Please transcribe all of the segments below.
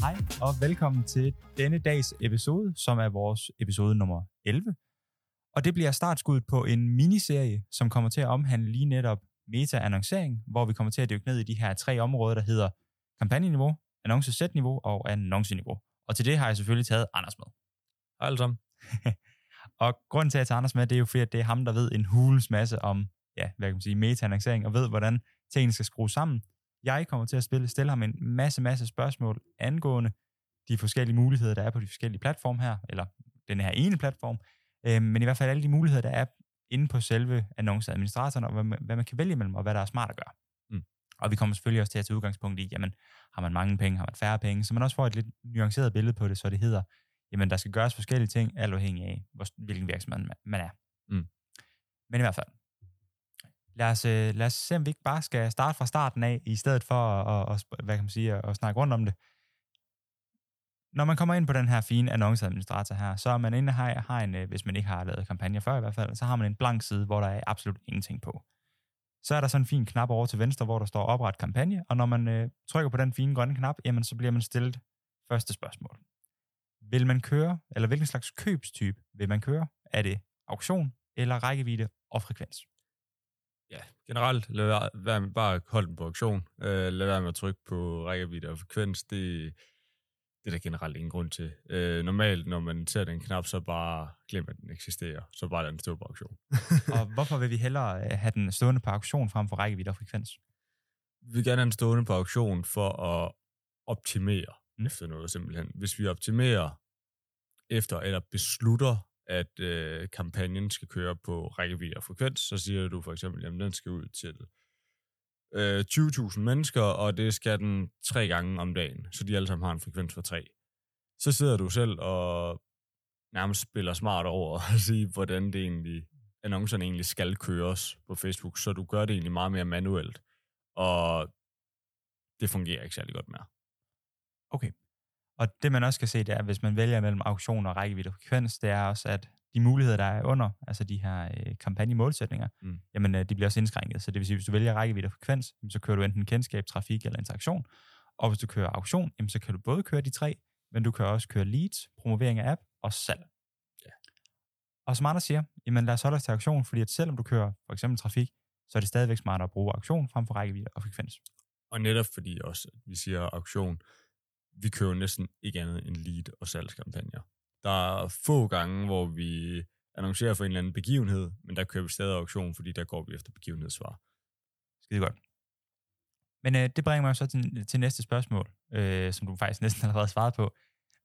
Hej og velkommen til denne dags episode, som er vores episode nummer 11. Og det bliver startskuddet på en miniserie, som kommer til at omhandle lige netop meta-annoncering, hvor vi kommer til at dykke ned i de her tre områder, der hedder kampagneniveau, annonce-sæt-niveau og annonceniveau. Og til det har jeg selvfølgelig taget Anders med. Hej alle. Og grunden til, at jeg tager Anders med, det er jo fordi, at det er ham, der ved en hulens masse om, ja, hvad kan man sige, meta-annoncering, og ved, hvordan tingene skal skrues sammen. Jeg kommer til at spille, stille ham en masse, masse spørgsmål angående de forskellige muligheder, der er på de forskellige platforme her, eller den her ene platform, øh, men i hvert fald alle de muligheder, der er inde på selve annonceadministratoren, og hvad man, hvad man kan vælge imellem, og hvad der er smart at gøre. Mm. Og vi kommer selvfølgelig også til at tage udgangspunkt i, jamen, har man mange penge, har man færre penge, så man også får et lidt nuanceret billede på det, så det hedder, jamen, der skal gøres forskellige ting, alt afhængig af, hvor, hvilken virksomhed man er. Mm. Men i hvert fald, lad os, øh, lad os se, om vi ikke bare skal starte fra starten af, i stedet for at, at, at hvad kan man sige, at, at snakke rundt om det. Når man kommer ind på den her fine annonceadministrator her, så er man inde har, har en, øh, hvis man ikke har lavet kampagner før i hvert fald, så har man en blank side, hvor der er absolut ingenting på. Så er der sådan en fin knap over til venstre, hvor der står opret kampagne, og når man øh, trykker på den fine grønne knap, jamen så bliver man stillet første spørgsmål. Vil man køre, eller hvilken slags købstype vil man køre? Er det auktion, eller rækkevidde og frekvens? Ja, generelt, lad være, være med bare at holde den på auktion. Øh, lad være med at trykke på rækkevidde og frekvens. Det, det er der generelt ingen grund til. Øh, normalt, når man ser den knap, så bare glem, at den eksisterer. Så bare lad den stå på auktion. og hvorfor vil vi hellere øh, have den stående på auktion frem for rækkevidde og frekvens? Vi vil gerne have den stående på auktion for at optimere mm. efter noget simpelthen. Hvis vi optimerer efter, eller beslutter, at øh, kampagnen skal køre på rækkevidde og frekvens, så siger du for eksempel, at den skal ud til øh, 20.000 mennesker, og det skal den tre gange om dagen, så de alle sammen har en frekvens for tre. Så sidder du selv og nærmest spiller smart over og sige, hvordan det egentlig, annoncerne egentlig skal køres på Facebook, så du gør det egentlig meget mere manuelt, og det fungerer ikke særlig godt mere. Okay. Og det man også skal se, det er, hvis man vælger mellem auktion og rækkevidde og frekvens, det er også, at de muligheder, der er under, altså de her øh, kampagnemålsætninger, Mm. jamen øh, de bliver også indskrænket. Så det vil sige, hvis du vælger rækkevidde og frekvens, så kører du enten kendskab, trafik eller interaktion. Og hvis du kører auktion, jamen, så kan du både køre de tre, men du kan også køre leads, promovering af app og salg. Ja. Og som andre siger, jamen lad os holde os til auktion, fordi at selvom du kører for eksempel trafik, så er det stadigvæk smartere at bruge auktion frem for rækkevidde og frekvens. Og netop fordi også, at vi siger auktion, vi kører næsten ikke andet end lead- og salgskampagner. Der er få gange, hvor vi annoncerer for en eller anden begivenhed, men der kører vi stadig auktion, fordi der går vi efter begivenhedssvar. Skide godt. Men øh, det bringer mig så til, til næste spørgsmål, øh, som du faktisk næsten allerede har svaret på.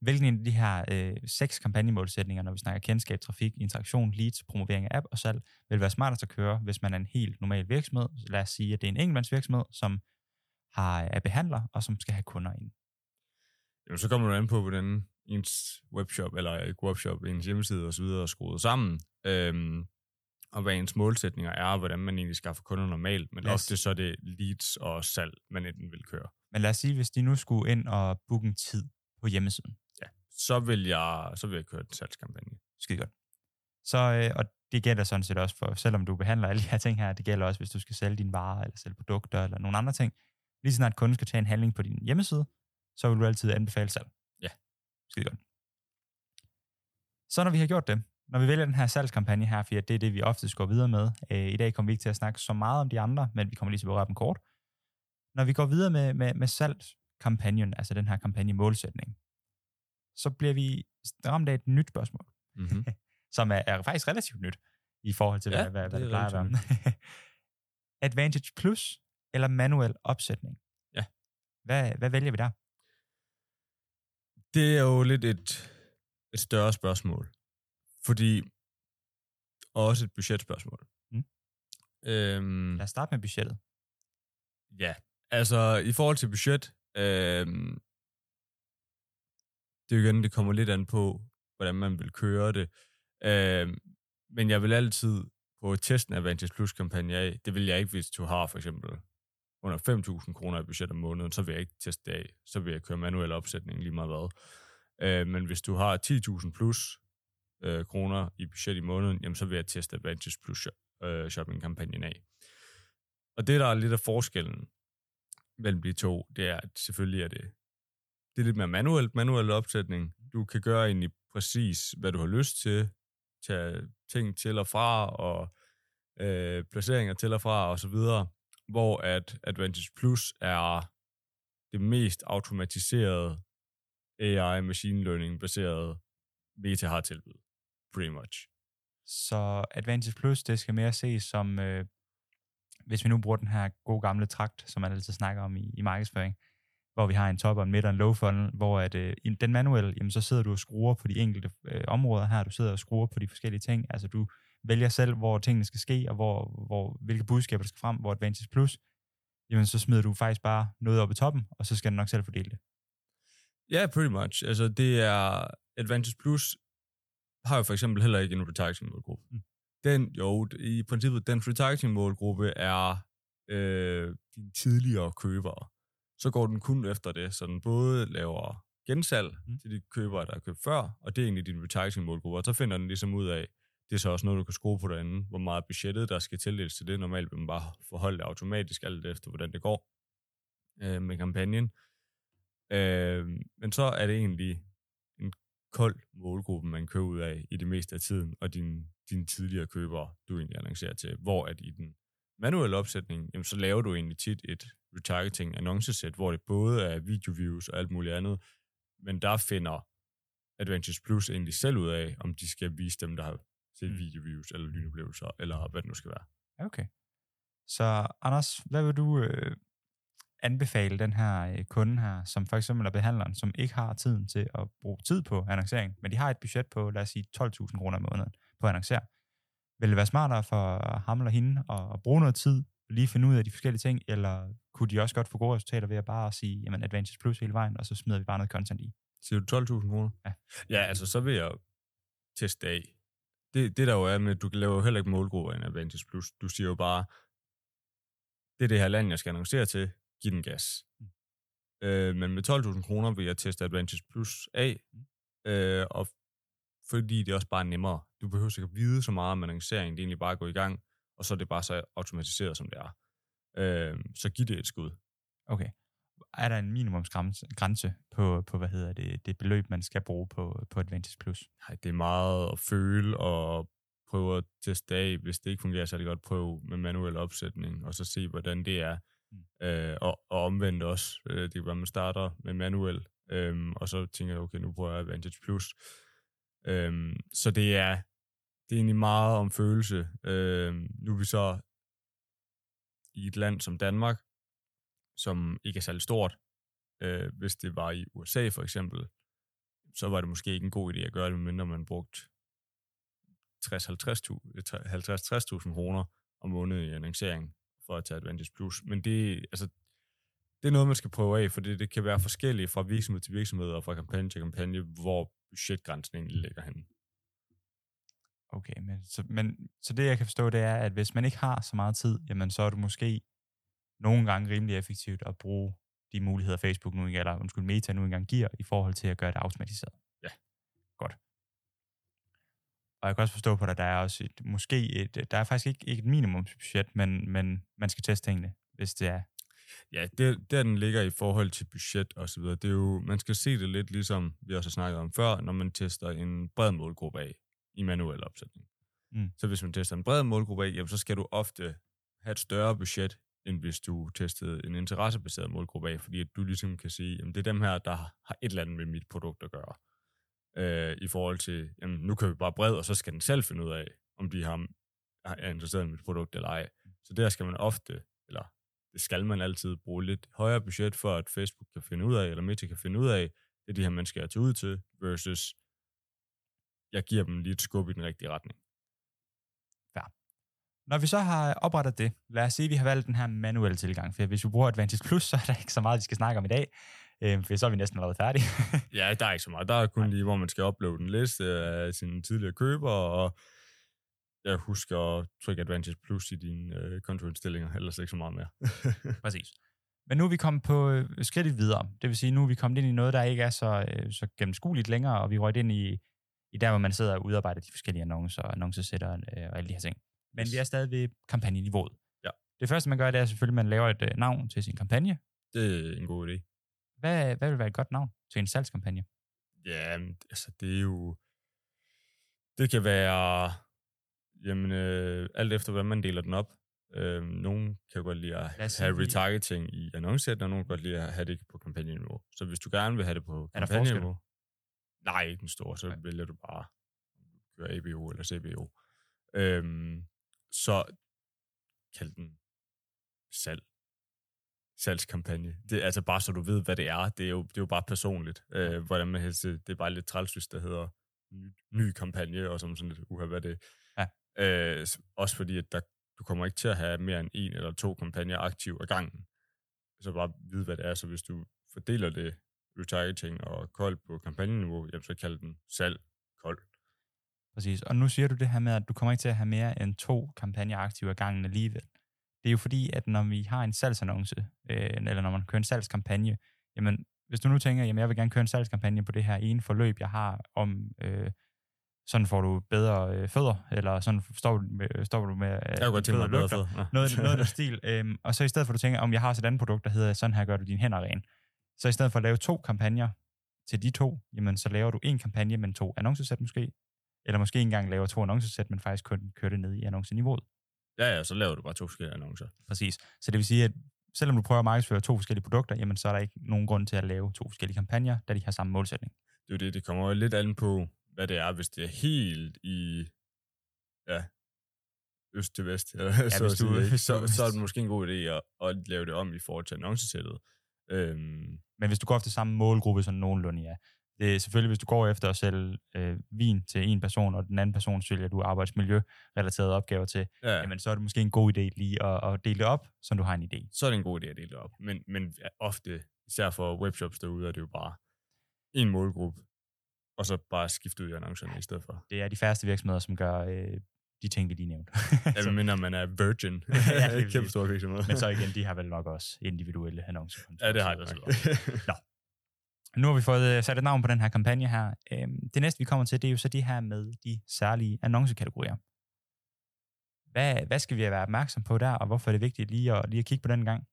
Hvilken af de her øh, seks kampagnemålsætninger, når vi snakker kendskab, trafik, interaktion, leads, promovering af app og salg, vil være smartest at køre, hvis man er en helt normal virksomhed. Lad os sige, at det er en enkeltmandsvirksomhed, som har, er behandler og som skal have kunder ind. Jamen, så kommer du an på, hvordan ens webshop, eller ikke webshop, ens hjemmeside osv. er skruet sammen, øhm, og hvad ens målsætninger er, og hvordan man egentlig skaffer kunder normalt, men os- ofte så er det leads og salg, man enten vil køre. Men lad os sige, hvis de nu skulle ind og booke en tid på hjemmesiden. Så vil jeg, så vil jeg køre en salgskampagne. Skide godt. Så, øh, og det gælder sådan set også for, selvom du behandler alle de her ting her, det gælder også, hvis du skal sælge dine varer, eller sælge produkter, eller nogle andre ting. Lige snart kunden skal tage en handling på din hjemmeside, så vil du altid anbefale salg. Ja. Skide godt. Så når vi har gjort det, når vi vælger den her salgskampagne her, fordi det er det, vi ofte går videre med. Øh, I dag kommer vi ikke til at snakke så meget om de andre, men vi kommer lige til at berøre dem kort. Når vi går videre med, med, med salgskampagnen, altså den her kampagne målsætning, så bliver vi ramt af et nyt spørgsmål Mm-hmm. som er, er faktisk relativt nyt i forhold til, Ja, hvad, hvad, hvad det det, er plejer at være. Advantage Plus eller manuel opsætning? Ja. Hvad, hvad vælger vi der? Det er jo lidt et, et større spørgsmål. Fordi, og også et budgetspørgsmål. Mm. Øhm, Lad os starte med budgettet. ja, altså i forhold til budget, øhm, det er jo igen, det kommer lidt an på, hvordan man vil køre det. Øhm, men jeg vil altid på testen af Advantage Plus kampagne af, det vil jeg ikke, hvis du har for eksempel under 5.000 kroner i budget om måneden, så vil jeg ikke teste det af. Så vil jeg køre manuel opsætning lige meget hvad. Øh, men hvis du har 10.000 plus øh, kroner i budget i måneden, jamen så vil jeg teste Advantage Plus øh, shopping-kampagnen af. Og det, der er lidt af forskellen, mellem de to, det er, at selvfølgelig er det, det er lidt mere manuelt, manuel opsætning. Du kan gøre egentlig præcis, hvad du har lyst til, tage ting til og fra, og øh, placeringer til og fra, og så videre, hvor at Advantage Plus er det mest automatiserede AI, machine learning baserede Meta har tilbudt, Pretty much. Så Advantage Plus, det skal mere ses som, øh, hvis vi nu bruger den her gode gamle trakt, som man altid snakker om i, i markedsføring, hvor vi har en top og en midt og en low funnel, hvor at, øh, den manuelle, jamen, så sidder du og skruer på de enkelte øh, områder her, du sidder og skruer på de forskellige ting, altså du vælger selv, hvor tingene skal ske, og hvor, hvor, hvilke budskaber der skal frem, hvor Advantage Plus, jamen så smider du faktisk bare noget op i toppen, og så skal den nok selv fordele det. Ja, yeah, pretty much. Altså det er, Advantage Plus har jo for eksempel heller ikke en retargeting målgruppe. Mm. Den, jo, i princippet, den retargeting målgruppe er øh, dine tidligere købere. Så går den kun efter det, så den både laver gensalg mm. til de købere, der har købt før, og det er egentlig din retargeting målgruppe, og så finder den ligesom ud af, det er så også noget, du kan skrue på derinde, hvor meget budgettet, der skal tildeles til det. Normalt vil man bare forholde det automatisk, alt efter, hvordan det går øh, med kampagnen. Øh, men så er det egentlig en kold målgruppe, man kører ud af i det meste af tiden, og dine, din tidligere købere, du egentlig annoncerer til. Hvor at i den manuelle opsætning, jamen, så laver du egentlig tit et retargeting annoncesæt, hvor det både er video views og alt muligt andet, men der finder Adventures Plus egentlig selv ud af, om de skal vise dem, der har set mm. video views eller lynoplevelser, eller hvad det nu skal være. Okay. Så Anders, hvad vil du øh, anbefale den her øh, kunde her, som for eksempel er behandleren, som ikke har tiden til at bruge tid på annoncering, men de har et budget på, lad os sige, 12.000 kroner om måneden på at annoncere. Vil det være smartere for ham eller hende at, at bruge noget tid, lige finde ud af de forskellige ting, eller kunne de også godt få gode resultater ved at bare sige, jamen Advantage Plus hele vejen, og så smider vi bare noget content i? Siger du 12.000 kroner? Ja. Ja, altså så vil jeg teste af. Det, det der jo er med, du kan lave heller ikke målgrupper i en Advantage Plus. Du siger jo bare, det er det her land, jeg skal annoncere til, giv den gas. Mm. Øh, men med 12.000 kroner vil jeg teste Advantage Plus af, mm. øh, og fordi det er også bare nemmere. Du behøver ikke at vide så meget om annoncering, det er egentlig bare at gå i gang, og så er det bare så automatiseret, som det er. Øh, så giv det et skud. Okay. Er der en minimumsgrænse på, på hvad hedder det, det beløb, man skal bruge på, på Advantage Plus? Nej, det er meget at føle og prøve at teste af. Hvis det ikke fungerer, så er det godt prøve med manuel opsætning, og så se, hvordan det er. Mm. Øh, og, og omvendt også. Øh, det kan være, man starter med manuel, øh, og så tænker jeg, okay, nu prøver jeg Advantage Plus. Øh, så det er, det er egentlig meget om følelse. Øh, nu er vi så i et land som Danmark, som ikke er særlig stort. Øh, hvis det var i USA for eksempel, så var det måske ikke en god idé at gøre det, medmindre man brugt 50-60.000 kroner om måneden i annoncering for at tage Advantage Plus. Men det, altså, det er noget, man skal prøve af, for det, det kan være forskelligt fra virksomhed til virksomhed og fra kampagne til kampagne, hvor budgetgrænsen egentlig ligger henne. Okay, men så, men så det jeg kan forstå, det er, at hvis man ikke har så meget tid, jamen så er du måske nogle gange rimelig effektivt at bruge de muligheder, Facebook nu engang, eller undskyld, Meta nu engang giver, i forhold til at gøre det automatiseret. Ja. Godt. Og jeg kan også forstå på dig, der er også et, måske et, der er faktisk ikke, ikke et minimumsbudget, men, men man skal teste tingene, hvis det er. Ja, det, der den ligger i forhold til budget og så videre, det er jo, man skal se det lidt ligesom vi også har snakket om før, når man tester en bred målgruppe af i manuel opsætning. Mm. Så hvis man tester en bred målgruppe af, jamen, så skal du ofte have et større budget, end hvis du testede en interessebaseret målgruppe af, fordi at du ligesom kan sige, jamen det er dem her, der har et eller andet med mit produkt at gøre. Øh, I forhold til, jamen nu kan vi bare bred, og så skal den selv finde ud af, om de har, er interesseret i mit produkt eller ej. Så der skal man ofte, eller det skal man altid bruge lidt højere budget for, at Facebook kan finde ud af, eller Meta kan finde ud af, det er de her mennesker, jeg tager ud til, versus jeg giver dem lige et skub i den rigtige retning. Når vi så har oprettet det, lad os sige, at vi har valgt den her manuelle tilgang, for hvis vi bruger Advantage Plus, så er der ikke så meget, vi skal snakke om i dag, øh, for så er vi næsten allerede færdige. ja, der er ikke så meget. Der er kun lige, hvor man skal uploade en liste af sine tidligere købere, og jeg husker at trykke Advantage Plus i dine øh, kontoindstillinger, ellers ikke så meget mere. Præcis. Men nu er vi kommet på øh, skridtet videre. Det vil sige, nu er vi kommet ind i noget, der ikke er så, øh, så gennemskueligt længere, og vi røget ind i, i der, hvor man sidder og udarbejder de forskellige annoncer, annoncesætter øh, og alle de her ting. Men vi er stadig ved kampagneniveauet. Ja. Det første, man gør, det er selvfølgelig, at man laver et øh, navn til sin kampagne. Det er en god idé. Hvad, hvad vil være et godt navn til en salgskampagne? Ja, men, altså det er jo... Det kan være... Jamen, øh, alt efter, hvordan man deler den op. Øh, nogen kan godt lide at have retargeting i annoncesæt, og nogen kan godt lide at have det på kampagneniveau. Så hvis du gerne vil have det på kampagneniveau... Nej, ikke den store. Så Nej. vælger du bare at køre ABO eller CBO. Øhm, så kald den salg. Salgskampagne. Det er altså bare så du ved, hvad det er. Det er jo, det er jo bare personligt. Øh, hvordan man helst, det er bare lidt træls, hvis der hedder ny, ny kampagne, og som sådan lidt, uha, hvad er det? Ja. Øh, også fordi, at der, du kommer ikke til at have mere end en eller to kampagner aktiv ad gangen. Så bare vide, hvad det er. Så hvis du fordeler det retargeting og kold på kampagneniveau, jamen så kald den salg kold. Præcis. Og nu siger du det her med, at du kommer ikke til at have mere end to kampagner aktive af gangen alligevel. Det er jo fordi, at når vi har en salgsannonce, øh, eller når man kører en salgskampagne, jamen, hvis du nu tænker, jamen, jeg vil gerne køre en salgskampagne på det her ene forløb, jeg har om, øh, sådan får du bedre øh, fødder, eller sådan står du med, står du med øh, Jeg godt bedre lugter. fed. Ja. noget, noget af stil. Øhm, og så i stedet for, at du tænker, om jeg har også et andet produkt, der hedder, sådan her gør du dine hænder rene. Så i stedet for at lave to kampagner til de to, jamen så laver du en kampagne med to annoncesæt måske, eller måske ikke engang laver to annoncesæt, men faktisk kun kører det ned i annonceniveauet. Ja, ja, så laver du bare to forskellige annoncer. Præcis. Så det vil sige, at selvom du prøver at markedsføre to forskellige produkter, jamen så er der ikke nogen grund til at lave to forskellige kampagner, da de har samme målsætning. Det er jo det, det kommer jo lidt an på, hvad det er, hvis det er helt i, ja, øst til vest, eller ja, så, hvis du- sige, så, så er det måske en god idé at, at lave det om i forhold til annoncesættet. Øhm, Men hvis du går efter samme målgruppe, sådan nogenlunde, ja. Det er selvfølgelig, hvis du går efter at sælge øh, vin til en person, og den anden person sælger du arbejdsmiljørelaterede opgaver til, ja, ja. jamen så er det måske en god idé lige at, at dele det op, så du har en idé. så er det en god idé at dele det op. Men, men ofte, især for webshops derude, er det jo bare en målgruppe, og så bare skifte ud i annoncerne i stedet for. Det er de færreste virksomheder, som gør øh, de ting, vi lige nævnte. Ja, men man er virgin. Ja, lige Kæmpe præcis. stor virksomhed. men så igen, de har vel nok også individuelle annoncer. Ja, det har jeg og så nok. videre. Nu har vi fået øh, sat et navn på den her kampagne her. Øhm, Det næste, vi kommer til, det er jo så det her med de særlige annoncekategorier. Hvad, hvad skal vi være opmærksom på der, og hvorfor er det vigtigt lige at, lige at kigge på den en gang?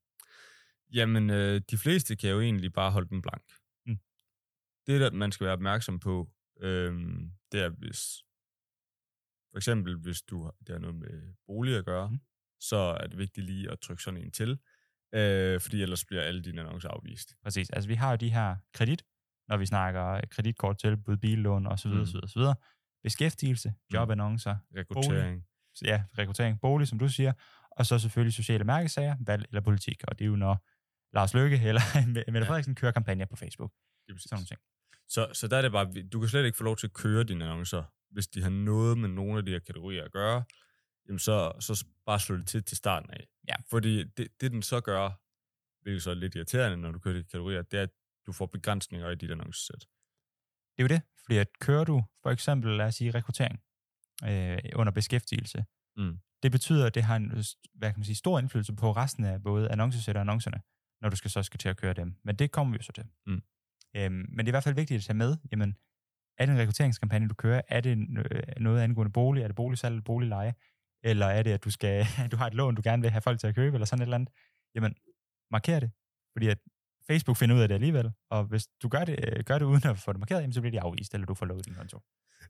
Jamen, øh, de fleste kan jo egentlig bare holde den blank. Mm. Det, der man skal være opmærksom på, øh, det er, hvis for eksempel, hvis du har, det har noget med bolig at gøre, mm. så er det vigtigt lige at trykke sådan en til, øh, fordi ellers bliver alle dine annoncer afvist. Præcis. Altså, vi har jo de her kredit, når vi snakker kreditkort, tilbud, billån osv. Mm. osv., osv. Beskæftigelse, jobannoncer, Rekruttering. så ja, rekruttering, bolig, som du siger, og så selvfølgelig sociale mærkesager, valg eller politik. Og det er jo, når Lars Løkke eller Mette Frederiksen kører kampagner på Facebook. Det er. Sådan nogle ting. Så, så der er det bare, du kan slet ikke få lov til at køre dine annoncer, hvis de har noget med nogle af de her kategorier at gøre, jamen så, så bare slå det til til starten af. Ja. Fordi det, det den så gør, hvilket så er lidt irriterende, når du kører de kategorier, det er, at du får begrænsninger i dit annoncesæt. Det er jo det, fordi at kører du for eksempel, lad os sige, rekruttering øh, under beskæftigelse, Mm. det betyder, at det har en hvad kan man sige, stor indflydelse på resten af både annoncesæt og annoncerne, når du skal så skal til at køre dem. Men det kommer vi jo så til. Mm. Øhm, men det er i hvert fald vigtigt at tage med, jamen, er det en rekrutteringskampagne, du kører? Er det øh, noget angående bolig? Er det boligsalg eller boligleje? Eller er det, at du, skal, du har et lån, du gerne vil have folk til at købe, eller sådan et eller andet? Jamen, marker det. Fordi at Facebook finder ud af det alligevel, og hvis du gør det, øh, gør det uden at få det markeret, jamen, så bliver de afvist, eller du får lukket din konto.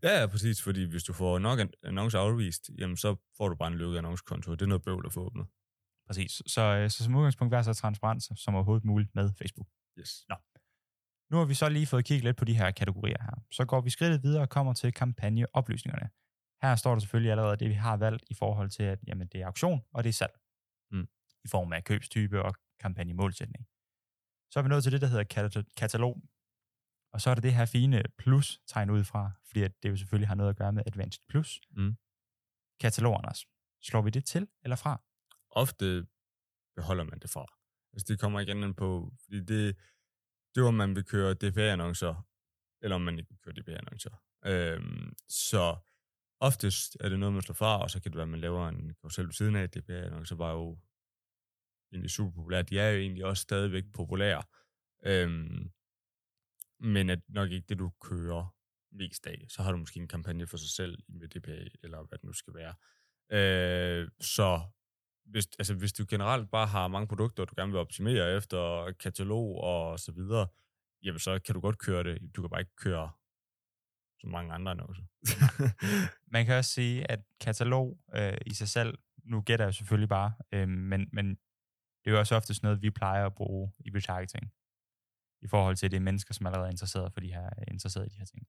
Ja, ja, præcis, fordi hvis du får nok an- annoncer afvist, jamen så får du bare en lukket annoncekonto, og det er noget bøvl at få åbnet. Præcis. Så, øh, så som udgangspunkt, vær så transparent som overhovedet muligt med Facebook. Yes. Nu har vi så lige fået kigget lidt på de her kategorier her. Så går vi skridtet videre og kommer til kampagneoplysningerne. Her står der selvfølgelig allerede det, vi har valgt i forhold til, at jamen, det er auktion og det er salg. Mm. I form af købstype og kampagnemålsætning. Så er vi nået til det, der hedder kata- katalog. Og så er der det her fine plus-tegn ud fra, fordi det jo selvfølgelig har noget at gøre med Advanced Plus. Mm. Katalog, Anders. Slår vi det til eller fra? Ofte beholder man det fra. Altså det kommer igen an på, fordi det, det er, om man vil køre DPA-annoncer, eller om man ikke vil køre DPA-annoncer. Øhm, så oftest er det noget, man slår fra, og så kan det være, at man laver en karusel ved siden af. nok så var jo egentlig super populære. De er jo egentlig også stadigvæk populære. Øhm, men at nok ikke det, du kører mest af. Så har du måske en kampagne for sig selv med DPA, eller hvad det nu skal være. Øh, så hvis, altså, hvis du generelt bare har mange produkter, du gerne vil optimere efter katalog og så videre, jamen så kan du godt køre det. Du kan bare ikke køre så mange andre annoncer. Man kan også sige, at katalog øh, i sig selv, nu gætter jeg selvfølgelig bare, øh, men, men det er jo også oftest noget, vi plejer at bruge i retargeting, i forhold til det mennesker, som allerede er interesseret, for de her, interesseret i de her ting.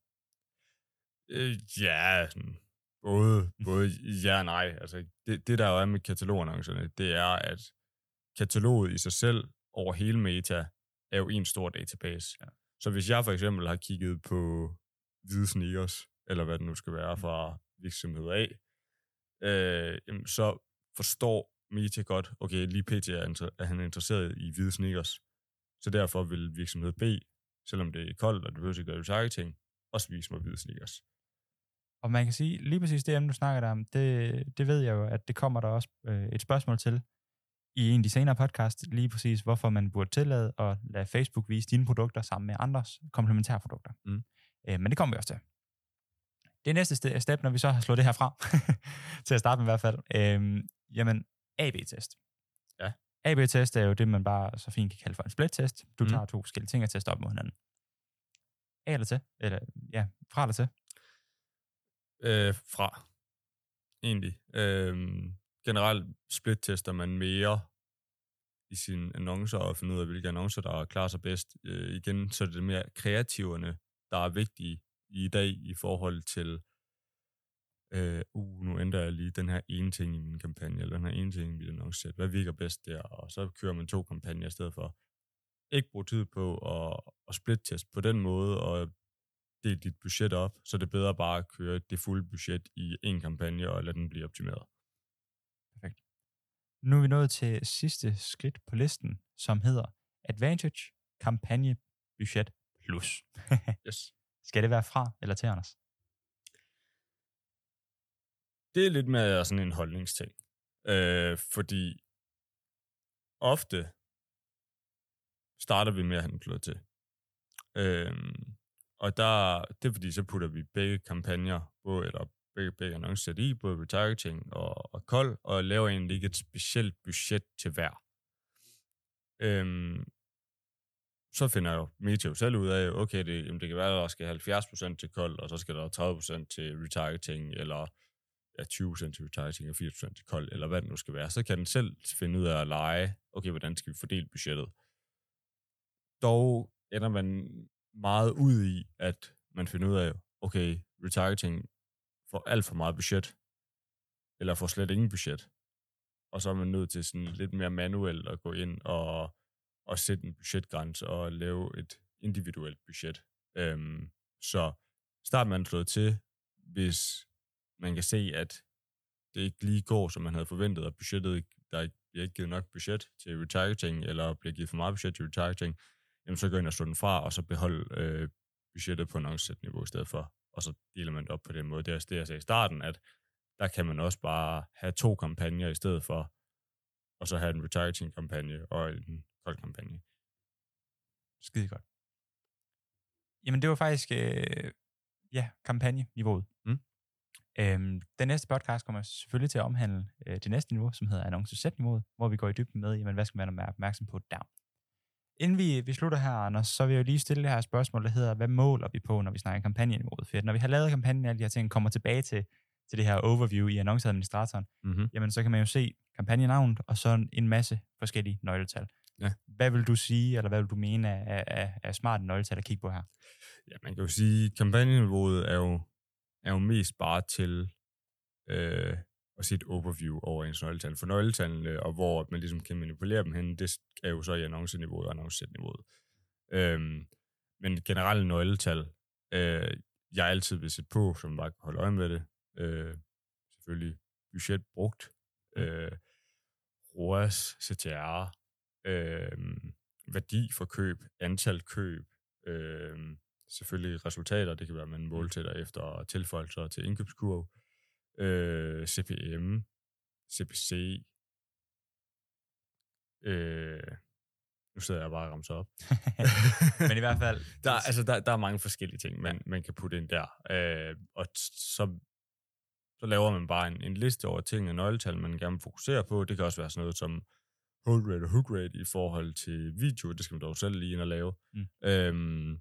Øh, ja, sådan, både, både ja og nej. Altså, det, det, der jo er med katalogannoncerne, det er, at kataloget i sig selv over hele meta er jo en stor database. Ja. Så hvis jeg for eksempel har kigget på hvide sneakers, eller hvad det nu skal være mm. fra virksomhed A, øh, jamen, så forstår Meta godt, okay, lige pt. Er, inter- er han interesseret i hvide sneakers. Så derfor vil virksomhed B, selvom det er koldt, og det behøver ikke være retargeting, også vise mig hvide sneakers. Og man kan sige, lige præcis det emne, du snakker om, det, det ved jeg jo, at det kommer der også øh, et spørgsmål til i en af de senere podcast, lige præcis hvorfor man burde tillade at lade Facebook vise dine produkter sammen med andres komplementære produkter. Mm. Øh, men det kommer vi også til. Det næste step, når vi så har slået det her fra, til at starte med i hvert fald, øh, jamen AB-test. Ja. AB-test er jo det, man bare så fint kan kalde for en split-test. Du mm. tager to forskellige ting og tester op mod hinanden. A eller til? Eller, ja, fra eller til? Øh, fra. Egentlig. Øh, generelt split-tester man mere i sine annoncer og finde ud af, hvilke annoncer, der klarer sig bedst. Øh, igen, så er det mere kreativerne, der er vigtige i dag i forhold til, øh, uh, nu ændrer jeg lige den her ene ting i min kampagne, eller den her ene ting i min annonce. Hvad virker bedst der? Og så kører man to kampagner i stedet for. Ikke bruge tid på at, at split-test på den måde, og dele dit budget op, så det er bedre bare at køre det fulde budget i en kampagne og lade den blive optimeret. Perfekt. Nu er vi nået til sidste skridt på listen, som hedder Advantage Kampagne Budget Plus. yes. Skal det være fra eller til, Anders? Det er lidt mere sådan en holdningsting. Øh, fordi ofte starter vi med at have den til. Øh, og der, det er fordi, så putter vi begge kampagner, både, eller begge, begge annoncer i, både retargeting og, og kold, og laver egentlig ikke et specielt budget til hver. Øhm, så finder jeg jo Meteo selv ud af, okay, det, jamen det kan være, at der skal 70% til kold, og så skal der 30% til retargeting, eller ja, 20% til retargeting og 80% til kold, eller hvad det nu skal være. Så kan den selv finde ud af at lege, okay, hvordan skal vi fordele budgettet. Dog ender man meget ud i, at man finder ud af, okay, retargeting får alt for meget budget, eller får slet ingen budget. Og så er man nødt til sådan lidt mere manuelt at gå ind og, og sætte en budgetgrænse og lave et individuelt budget. Øhm, så start man slået til, hvis man kan se, at det ikke lige går, som man havde forventet, og budgettet, der er bliver ikke givet nok budget til retargeting, eller bliver givet for meget budget til retargeting, jamen så gå ind og slå den fra, og så beholde øh, budgettet på annoncesæt-niveau i stedet for, og så deler man det op på den måde. Det er det, jeg sagde i starten, at der kan man også bare have to kampagner i stedet for, og så have en retargeting-kampagne og en kold kampagne. Skide godt. Jamen det var faktisk, øh, ja, kampagneniveauet. Mm. Øhm, den næste podcast kommer selvfølgelig til at omhandle øh, det næste niveau, som hedder annoncesæt-niveauet, hvor vi går i dybden med, jamen, hvad skal man være opmærksom på der. Inden vi, vi slutter her, Anders, så vil jeg jo lige stille det her spørgsmål, der hedder, hvad måler vi på, når vi snakker kampagneniveauet? For når vi har lavet kampagnen, alle de her ting, kommer tilbage til, til det her overview i annonceadministratoren, mm-hmm. jamen så kan man jo se kampagnenavnet, og så en masse forskellige nøgletal. Ja. Hvad vil du sige, eller hvad vil du mene er, er, er smart nøgletal at kigge på her? Ja, man kan jo sige, at kampagneniveauet er jo, er jo mest bare til øh, at se et overview over ens nøgletal. For nøgletallene, og hvor man ligesom kan manipulere dem hen, det er jo så i annonceniveauet og annonceniveauet. Øhm, men generelle nøgletal, øh, jeg altid vil sætte på, som bare kan holde øje med det. Øh, selvfølgelig budget brugt, øh, ROAS, CTR, øh, værdi for køb, antal køb, øh, selvfølgelig resultater, det kan være, man måltætter efter tilføjelser til indkøbskurve, øh, CPM, CPC, øh, nu sidder jeg bare og ramser op. Men i hvert fald... der, altså, der, der er mange forskellige ting, man, man kan putte ind der. Øh, og så, så Så laver man bare en, en liste over ting og nøgletal, man gerne vil fokusere på. Det kan også være sådan noget som hold rate og hook rate i forhold til video. Det skal man dog selv lige ind og lave. Mm. Øhm,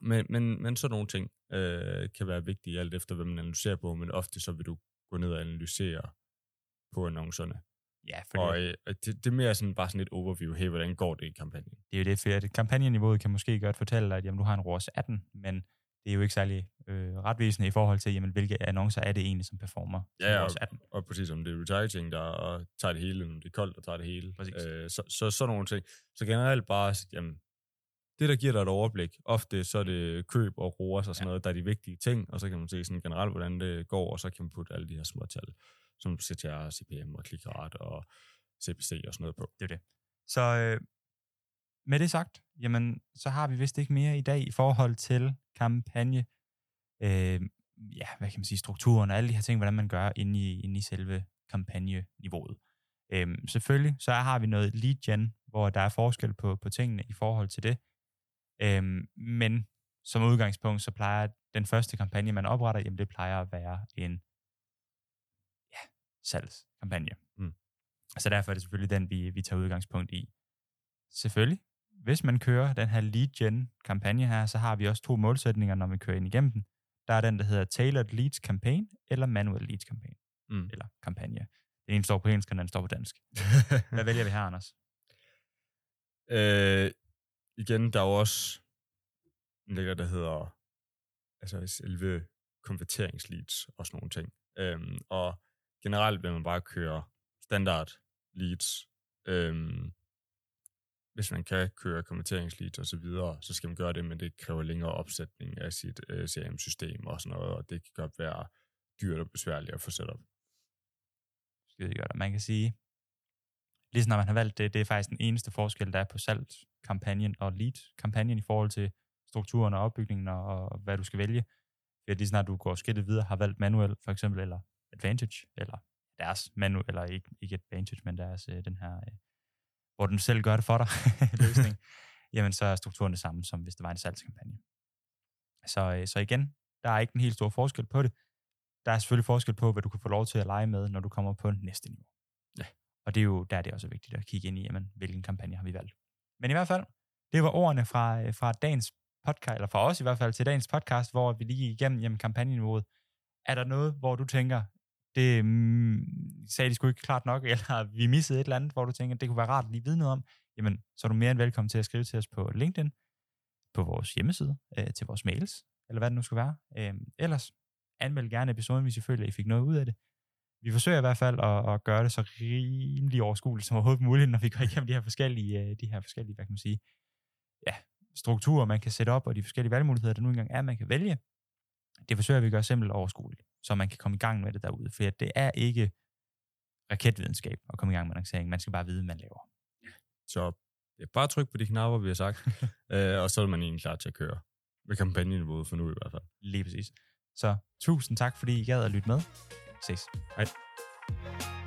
men, men, men sådan nogle ting øh, kan være vigtige, alt efter hvad man analyserer på, men ofte så vil du gå ned og analysere på annoncerne. Ja, fordi Og øh, det, det er mere sådan bare sådan et overview, hey, hvordan går det i kampagnen? det er jo det, for at kampagneniveauet kan måske godt fortælle dig, at jamen, du har en ROAS 18, men det er jo ikke særlig øh, retvisende i forhold til, jamen, hvilke annoncer er det egentlig, som performer Ja, 18. Og præcis om det er retargeting, der tager det hele, om det er koldt, der tager det hele. Præcis. Øh, så, så sådan nogle ting. Så generelt bare, jamen, det der giver dig et overblik, ofte så er det køb og roer og sådan Ja. noget, der er de vigtige ting, og så kan man se sådan generelt, hvordan det går, og så kan man putte alle de her små tal, som CTR, CPM og klikret og CPC og sådan noget på. Det er det. Så øh, med det sagt, jamen, så har vi vist ikke mere i dag i forhold til kampagne, øh, ja, hvad kan man sige, strukturen og alle de her ting, hvordan man gør inde i, inde i selve kampagneniveauet. Øhm, selvfølgelig, så har vi noget lead gen, hvor der er forskel på, på tingene i forhold til det. Øhm, men som udgangspunkt, så plejer den første kampagne, man opretter, jamen det plejer at være en ja, salgskampagne. Mm. Så derfor er det selvfølgelig den, vi, vi tager udgangspunkt i. Selvfølgelig, hvis man kører den her lead gen kampagne her, så har vi også to målsætninger, når vi kører ind igennem den. Der er den, der hedder Tailored Leads Campaign, eller Manual Leads Campaign, Mm. eller kampagne. Den ene står på engelsk, og den anden står på dansk. Hvad vælger vi her, Anders? Øh, igen, der er jo også en lækker, der hedder altså selve konverteringsleads og sådan nogle ting. Øhm, og generelt vil man bare køre standard leads. Øhm, hvis man kan køre konverteringsleads og så videre, så skal man gøre det, men det kræver længere opsætning af sit øh, CRM-system og sådan noget, og det kan godt være dyrt og besværligt at få sat op. skide godt. Og man kan sige, lige når man har valgt det, det er faktisk den eneste forskel, der er på salgskampagnen og lead-kampagnen i forhold til strukturen og opbygningen og, og hvad du skal vælge. For lige snart du går skridtet videre, har valgt manuel for eksempel, eller advantage, eller deres manuel, eller ikke, ikke advantage, men deres øh, den her, øh, hvor den selv gør det for dig, løsning, jamen så er strukturen det samme, som hvis det var en salgskampagne. Så, øh, så igen, der er ikke en helt stor forskel på det. Der er selvfølgelig forskel på, hvad du kan få lov til at lege med, når du kommer på næste niveau. Ja. Og det er jo der, det er også vigtigt at kigge ind i, jamen, hvilken kampagne har vi valgt. Men i hvert fald, det var ordene fra, øh, fra dagens podcast, eller fra os i hvert fald til dagens podcast, hvor vi lige gik igennem jamen, kampagneniveauet. Er der noget, hvor du tænker, det mm, sagde de sgu ikke klart nok, eller vi missede et eller andet, hvor du tænker, det kunne være rart at lige vide noget om, jamen, så er du mere end velkommen til at skrive til os på LinkedIn, på vores hjemmeside, øh, til vores mails, eller hvad det nu skal være. Øh, ellers anmeld gerne episoden, hvis I føler, at I fik noget ud af det. Vi forsøger i hvert fald at, at gøre det så rimelig overskueligt som overhovedet muligt, når vi går igennem de her forskellige, øh, de her forskellige hvad kan man sige, ja, strukturer, man kan sætte op, og de forskellige valgmuligheder, der nu engang er, man kan vælge. Det forsøger vi at gøre simpelt og overskueligt, så man kan komme i gang med det derude, for det er ikke raketvidenskab at komme i gang med annoncering. Man skal bare vide, hvad man laver. Så bare tryk på de knapper, vi har sagt, øh, og så er man egentlig klar til at køre med kampagneniveauet for nu i hvert fald. Lige præcis. Så tusind tak, fordi I gad at lytte med. Ses. Hej.